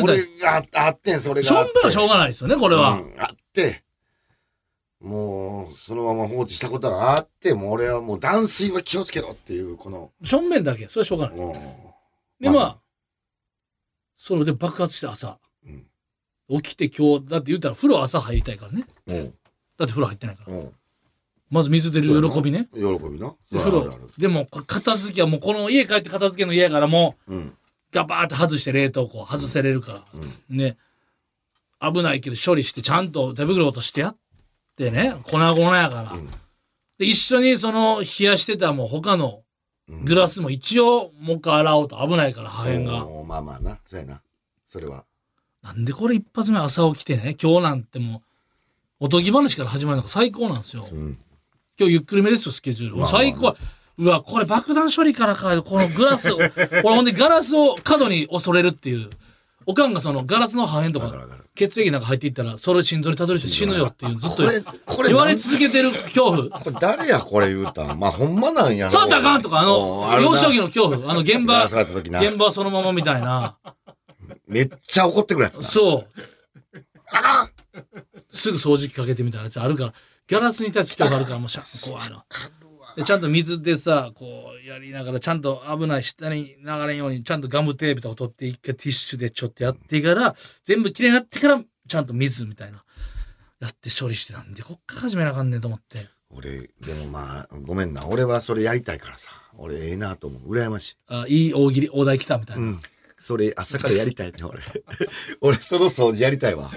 俺がああってん、それがしょあって。んべんはしょうがないですよね、これは。うん、あって、もう、そのまま放置したことがあって、もう俺はもう断水は気をつけろっていう、この、しょんべんだけ、それはしょうがない。もで、まあまあ、それで爆発して朝、うん起きて今日、だって言ったら風呂朝入りたいからね。だって風呂入ってないから。うん。まず水出る喜びね。喜びな。で風呂。でも、片付けはもうこの家帰って片付けの家やからもう、うん。ガバーって外して冷凍庫外せれるから。うん。ね、危ないけど処理してちゃんと手袋としてやってね、粉々やから。うんで、一緒にその冷やしてたもう他のうんグラスも一応もう一回洗おうと危ないから破片が。おーまあまあな。そうやな。それは。なんでこれ一発目朝起きてね、今日なんてもう、おとぎ話から始まるのが最高なんですよ。うん。今日ゆっくりめですよ、スケジュール。まあ最高は。うわ、これ爆弾処理からか、このグラスを、俺ほんでガラスを角に恐れるっていう。おかんがそのガラスの破片とかわかるわかる血液なんか入っていったら、それ心臓にたどり着いて死ぬよっていう、ずっとこれ、これ、言われ続けてる恐怖。これ誰やこれ言うたん？まあほんまなんやろ。触ったらあかんとか、あの、幼少期の恐怖。あの、現場。現場そのままみたいな。めっちゃ怒ってくるやつな。そう。すぐ掃除機かけてみたいなやつあるから、ギャラスに立つ人があるから、もうしゃ、怖いの。でちゃんと水でさ、こうやりながら、ちゃんと危ない下に流れんように、ちゃんとガムテープとか取って、一回ティッシュでちょっとやってから、全部きれいになってから、ちゃんと水みたいな、やって処理してたんで、こっから始めなあかんねんと思って。俺、でもまあ、ごめんな。俺はそれやりたいからさ。俺、ええなと思う。羨ましい。あいい大喜利、大台来たみたいな。うん。それ、朝からやりたいね、俺。俺、その掃除やりたいわ。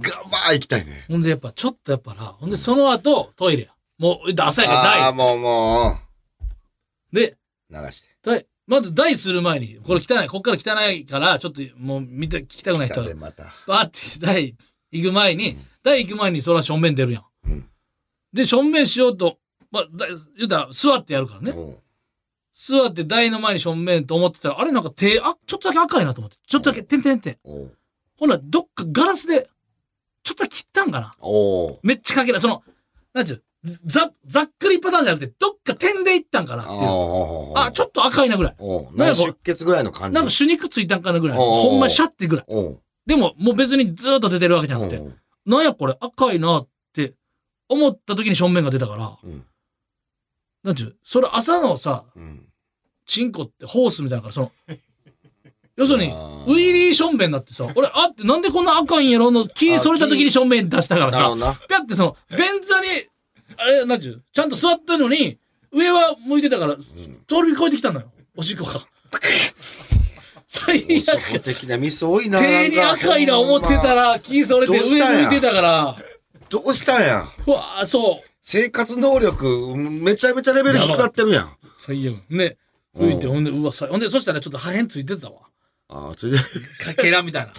ガバー行きたいね。ほんでやっぱ、ちょっとやっぱな、ほんでその後、トイレや。もう、朝やからああ、台。もう、もで、う、流して。台、まず台する前に、これ汚い、こっから汚いから、ちょっともう見て、聞きたくない人来たで、また。バーって台行く前に、台行く前にそら正面出るやん。うんで、正面しようと、まあ、だ言うたら座ってやるからね。座って台の前に正面と思ってたら、あれなんか手、あ、ちょっとだけ赤いなと思って。ちょっとだけ、てんてんてん。ほな、どっかガラスで、ちょっと切ったんかな。めっちゃかけら、その、なんちゅう、ざ、ざっくりパターンじゃなくて、どっか点でいったんかなっていう。あ、ちょっっと赤いなぐらい。なんか出血ぐらいの感じ？なんか手肉ついたんかなぐらい。ほんまにシャってぐらい。でも、もう別にずーっと出てるわけじゃなくて、なんやこれ赤いなって思った時に正面が出たから、うん。なんちゅう、それ朝のさ、うん。チンコってホースみたいなから、その、要するに、ウィリーションベンになってさ、俺、あってなんでこんな赤いんやろ？の気それた時に正面出したからさ。ぴゃってその、便座に、あれ、なんちゅう、ちゃんと座ったのに、上は向いてたから、通り越えてきたのよ。おしっこが。最悪。的なミス多いな。手に赤いな思ってたら。ら、気それて上向いてたから、どうしたんや？うわあそう。生活能力、めちゃめちゃレベル低かってるやん。最悪。ね、吹いて、ほんで、うわ、さほんで、そしたらちょっと破片ついてたわ。ああ、それで、かけらみたいな。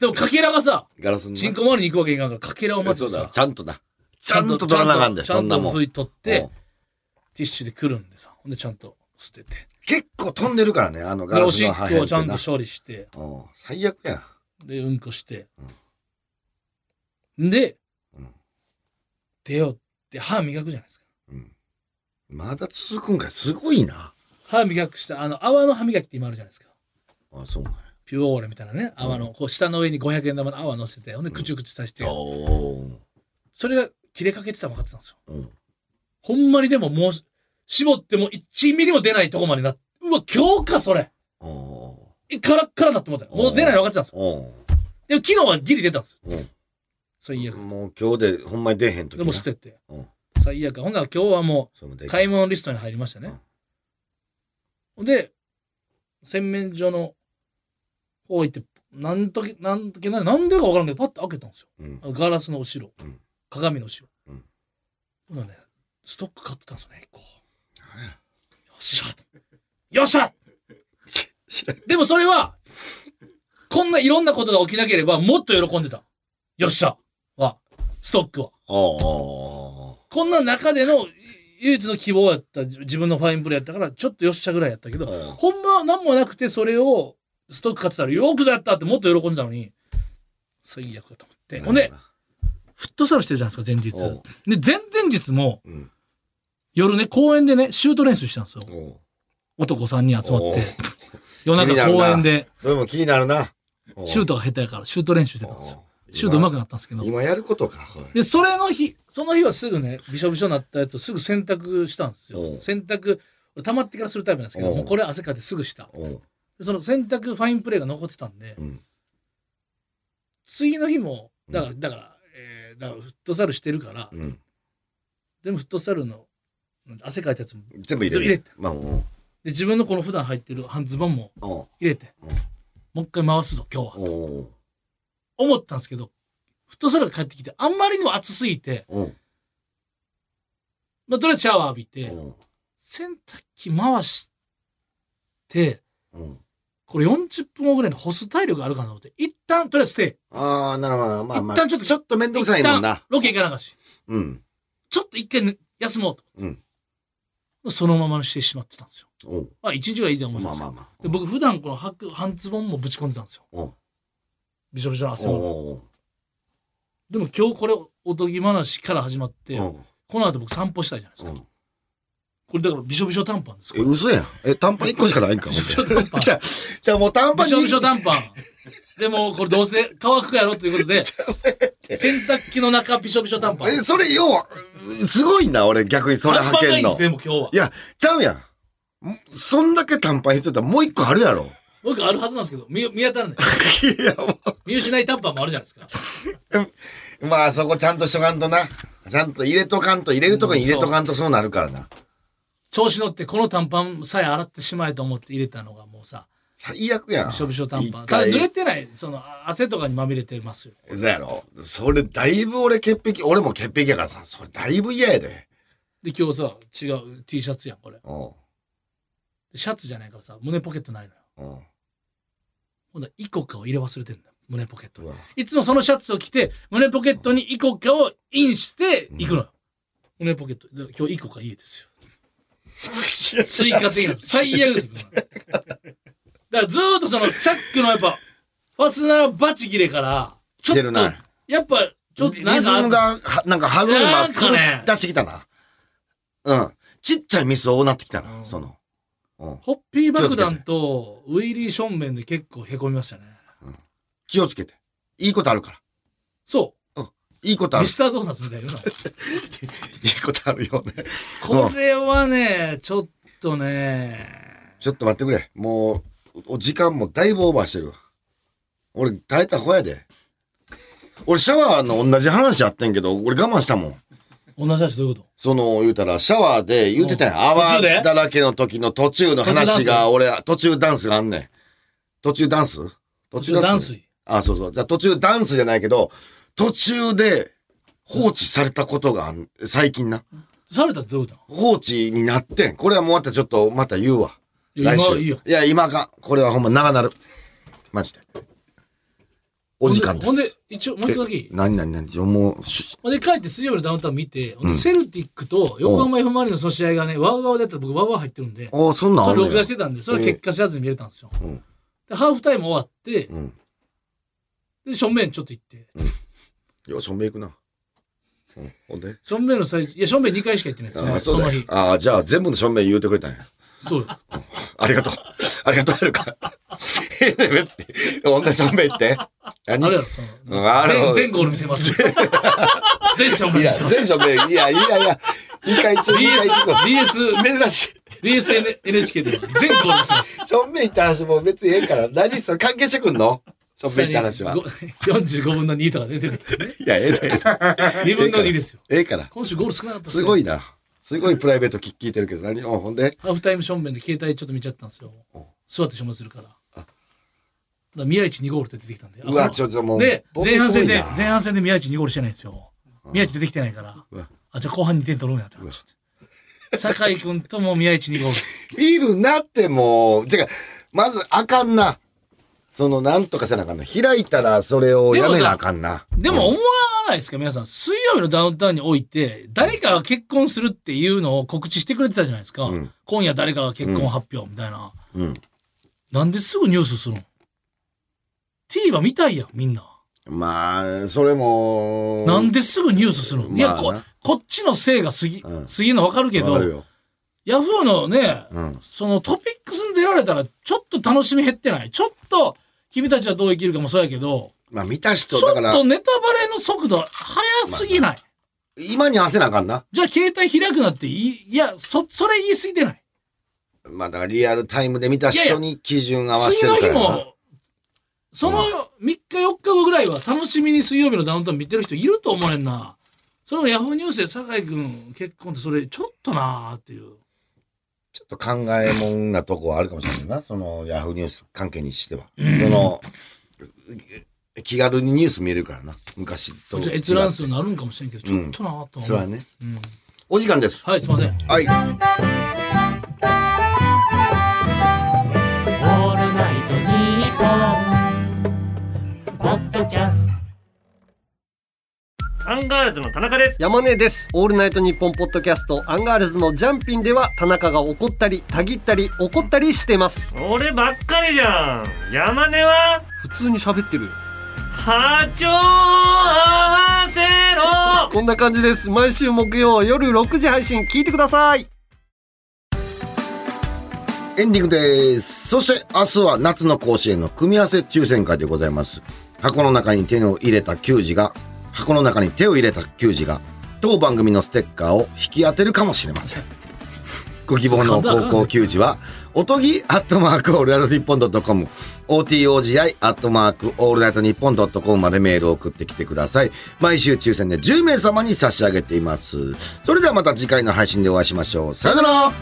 でも、かけらがさ、ガラスにな。チンコ周りに行くわけいかんから、かけらをまずそうださ、、ちゃんとな。ちゃんと取らなあかんで、ちゃんと。拭い取ってうん、ティッシュでくるんでさ、ほんで、ちゃんと捨てて。結構飛んでるからね、あのガで、ラスの破片をちゃんと処理して、うん最悪や。で、うんこして。でうん、手をって歯磨くじゃないですか。うん。まだ続くんかい、すごいな。歯磨くした、あの、泡の歯磨きって今あるじゃないですか。あそうなんや。ピューオーレみたいなね、泡の、こう、下の上に500円玉の泡乗せて、ほんで、くちゅくちゅさせて、それが切れかけてたの分かってたんですよ。うん。ほんまにでももう、絞っても1ミリも出ないとこまでなっうわ、今日か、それ。カラッカラだって思ったよ。もう出ないの分かってたんですよ。おでも昨日はギリ出たんですよ。ー最悪。うん。もう今日でほんまに出へんときでも捨てて。うん。最悪。ほんなら今日はもう、買い物リストに入りましたね。で、洗面所の方行って、なんとけ、なんとけな、なんでか分からんけど、パッと開けたんですよ。うん。ガラスの後ろ。うん鏡の後ろ。うんね、ストック買ってたんですよね、一個。よっしゃよっしゃでもそれは、こんないろんなことが起きなければ、もっと喜んでた。よっしゃは、ストックは。こんな中での唯一の希望やった自分のファインプレーやったから、ちょっとよっしゃぐらいやったけど、ほんまは何もなくて、それをストック買ってたら、よくぞやったってもっと喜んでたのに、最悪だと思って。ほんで、フットサルしてるじゃないですか、前日。で、前々日も、うん。夜ね、公園でね、シュート練習したんですよ。男3人集まって。夜中公園で、それも気になるな。シュートが下手やから、シュート練習してたんですよ。シュート上手くなったんですけど。今やることか。で、それの日、その日はすぐね、びしょびしょになったやつをすぐ洗濯したんですよ。洗濯、俺溜まってからするタイプなんですけど、もうこれ汗かいてすぐした。その洗濯ファインプレーが残ってたんで、うん。次の日も、だから、だから、えーだからフットサルしてるから、うん。全部フットサルの汗かいたやつも、で、全部入れる。入れて。まあ、おう自分のこの普段入ってる半ズボンもおう入れて、うんもう一回回すぞ、今日は。おう思ったんですけど、フットサルが帰ってきて、あんまりにも暑すぎて、おうまあ、とりあえずシャワー浴びて、おう洗濯機回して、これ40分後ぐらいに干す体力あるかなと思って、一旦、とりあえず手、ああ、なるほど。まあまあ。一旦ちょっとちょっとめんどくさいもんな。ロケ行かなかし、うん。ちょっと一回、ね、休もうと。うん。そのままにしてしまってたんですよ。おうあ、一日ぐらいいいと思うんですよ。まあまあまあ。で僕普段この白半ズボンもぶち込んでたんですよ。びしょびしょの汗おうも。おうでも今日これおとぎ話から始まって、この後僕散歩したいじゃないですか。これだからびしょびしょ短パンです。こえ、れ嘘やん。え、短パン1個しかないんか。じゃあ、じゃあもう短パンびしょびしょに短パン。でもこれどうせ乾くやろということで 洗濯機の中びしょびしょ短パンえ、それよう、すごいな、俺逆にそれ履けんの短パンがいいです。でも今日はいや、ちゃうやん。んそんだけ短パン必要だったらもう一個あるやろ。僕あるはずなんですけど見見当たらない いや、も見失い短パンもあるじゃないですかう。まあそこちゃんとしとかんとな。ちゃんと入れとかんと、入れるとこに入れとかんとそうなるからな。調子乗ってこの短パンさえ洗ってしまえと思って入れたのがもうさ最悪やん。びしょびしょ短パン。だ濡れてないその汗とかにまみれてますよ。そうやろ。それだいぶ俺潔癖、俺も潔癖やからさ、それだいぶ嫌やで。で今日さ違う T シャツやんこれ。うん。シャツじゃないからさ胸ポケットないのよ。うん。ほんだらイコカを入れ忘れてんのよ胸ポケットいつもそのシャツを着て胸ポケットにイコカをインして行くのよ、胸ポケット。で今日イコカ家ですよ追加的な最悪ですよだからずーっとそのチャックのやっぱファスナーバチ切れからちょっとやっぱちょっとリズなんかムが、はなんか歯車なんか狂ねっ出してきたな。うん。ちっちゃいミス多なってきたな、うんその。うん。ホッピー爆弾とウィリー正面で結構へこみましたね気をつけて。いいことあるから。そいいことあるうミ。スタードーナツみたいな いいことあるよね。これはねちょっとねちょっと待ってくれ。もう、お時間もだいぶオーバーしてるわ。俺、耐えた方やで。俺、シャワーの同じ話あってんけど、俺我慢したもん。同じ話どういうこと？その、言うたら、シャワーで言うてたやん。泡だらけの時の途中の話が、俺、途中ダンスがあんねん。途中ダンス？途途中断水あ、そうそう。じゃあ途中ダンスじゃないけど、途中で放置されたことがあん、最近な。されたってどういうこと？放置になってん。これはもうまたちょっと、また言うわ。いや来週。今いいよいや、今あかん。これはほんま長なる。マジで。お時間です。ほんで一応もう一個だけいい何何何？もう、しほんで帰って水曜日のダウンタウン見て、ほんでセルティックと横浜 F・ マリノスの試合がねワウワウでやったら僕ワウワウ入ってるんであそんなんあそれんねや録画してたんでそれは結果知らずに見れたんですよ、うんでハーフタイム終わってうん。で正面ちょっと行ってよし、ほんめ行くな。うん。ほんで？正面の最中いや正面2回しか行ってないですあよその日ああ、じゃあ全部の正面言うてくれたんや。そうよありがとう。ありがとう、はるか。別に。同じ正面行って。何？あれやろその全全ゴール見せます 全正面いや、見せます全正面、いや、いやいや、一回中、BS う。珍しい。BS NHK では全ゴール見せます正面行った話もう別にええから、何それ関係してくんの？正面行った話はご。45分の2とかで出てきてね いや、ええで、ええで2分の2ですよええから。今週ゴール少なかったっすごいな。すごいプライベート聞聞いてるけど、何うんほんで？ハーフタイム正面で携帯ちょっと見ちゃったんですよお。座って消滅するから。だ宮市2ゴールって出てきたんで。あうわ、ちょっともう。で、僕前半戦で前半戦で宮市2ゴールしてないんですよ。宮市出てきてないから。あ、じゃあ後半2点取ろうやってなっちゃって。酒井君とも宮市2ゴール。見るなってもう、てか、まずあかんな。その、なんとかせなあかんな。開いたらそれをやめなあかんな。でも思わないですか？皆さん。水曜日のダウンタウンにおいて、誰かが結婚するっていうのを告知してくれてたじゃないですか。うん今夜誰かが結婚発表みたいな。うん。なんですぐニュースするの ?TVer 見たいやん、みんな。まあ、それも。なんですぐニュースするの、いやこまあな、こっちのせいが過ぎ、うん過ぎるの分かるけどるよ。ヤフーのね、うん。そのトピックスに出られたら、ちょっと楽しみ減ってない？ちょっと、君たちはどう生きるかもそうやけど、まあ、見た人、ちょっだからと、ネタバレの速度速すぎない？今に合わせなあかんな。じゃあ携帯開くなっていい、いや、そ、それ言い過ぎてない？まあ、だからリアルタイムで見た人に基準合わせ次の日てるからな。も、その3日4日後ぐらいは楽しみに水曜日のダウンタウン見てる人いると思うねんな。それもヤフーニュースで酒井君結婚ってそれちょっとなーっていう。ちょっと考えもんなとこはあるかもしれないな。その、ヤフーニュース関係にしては。その、気軽にニュース見れるからな。昔と。じゃあ閲覧数になるんかもしれんけど、ちょっとなーと思う。それはね。うんお時間です。はい、すいません。はい。オールナイトニッポン」ポッドキャストアンガールズの田中です。山根です。オールナイトニッポンポッドキャストアンガールズのジャンピンでは田中が怒ったり、たぎったり、怒ったりしてます。俺ばっかりじゃん。山根は？普通に喋ってるよ。波長合わせろこんな感じです。毎週木曜夜6時配信聞いてください。エンディングです。そして明日は夏の甲子園の組み合わせ抽選会でございます。箱の中に手を入れた球児が、箱の中に手を入れた球児が、当番組のステッカーを引き当てるかもしれません。ご希望の高校球児は、おとぎアットマークオールナイトニッポンドットコム、OTOGI アットマークオールナイトニッポンドットコムまでメールを送ってきてください。毎週抽選で10名様に差し上げています。それではまた次回の配信でお会いしましょう。さよなら